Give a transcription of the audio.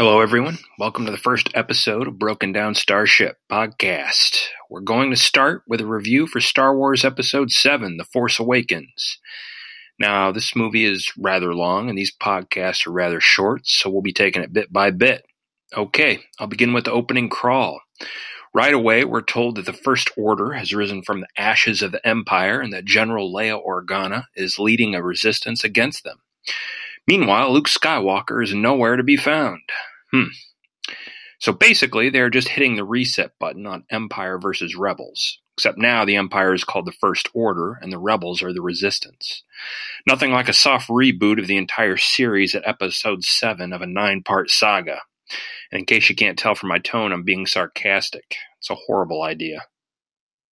Hello, everyone. Welcome to the first episode of Broken Down Starship podcast. We're going to start with a review for Star Wars Episode 7 The Force Awakens. Now, this movie is rather long and these podcasts are rather short, so we'll be taking it bit by bit. Okay, I'll begin with the opening crawl. Right away, we're told that the First Order has risen from the ashes of the Empire and that General Leia Organa is leading a resistance against them. Meanwhile, Luke Skywalker is nowhere to be found. Hmm. So basically, they're just hitting the reset button on Empire versus Rebels. Except now the Empire is called the First Order and the Rebels are the Resistance. Nothing like a soft reboot of the entire series at episode 7 of a nine part saga. And in case you can't tell from my tone, I'm being sarcastic. It's a horrible idea.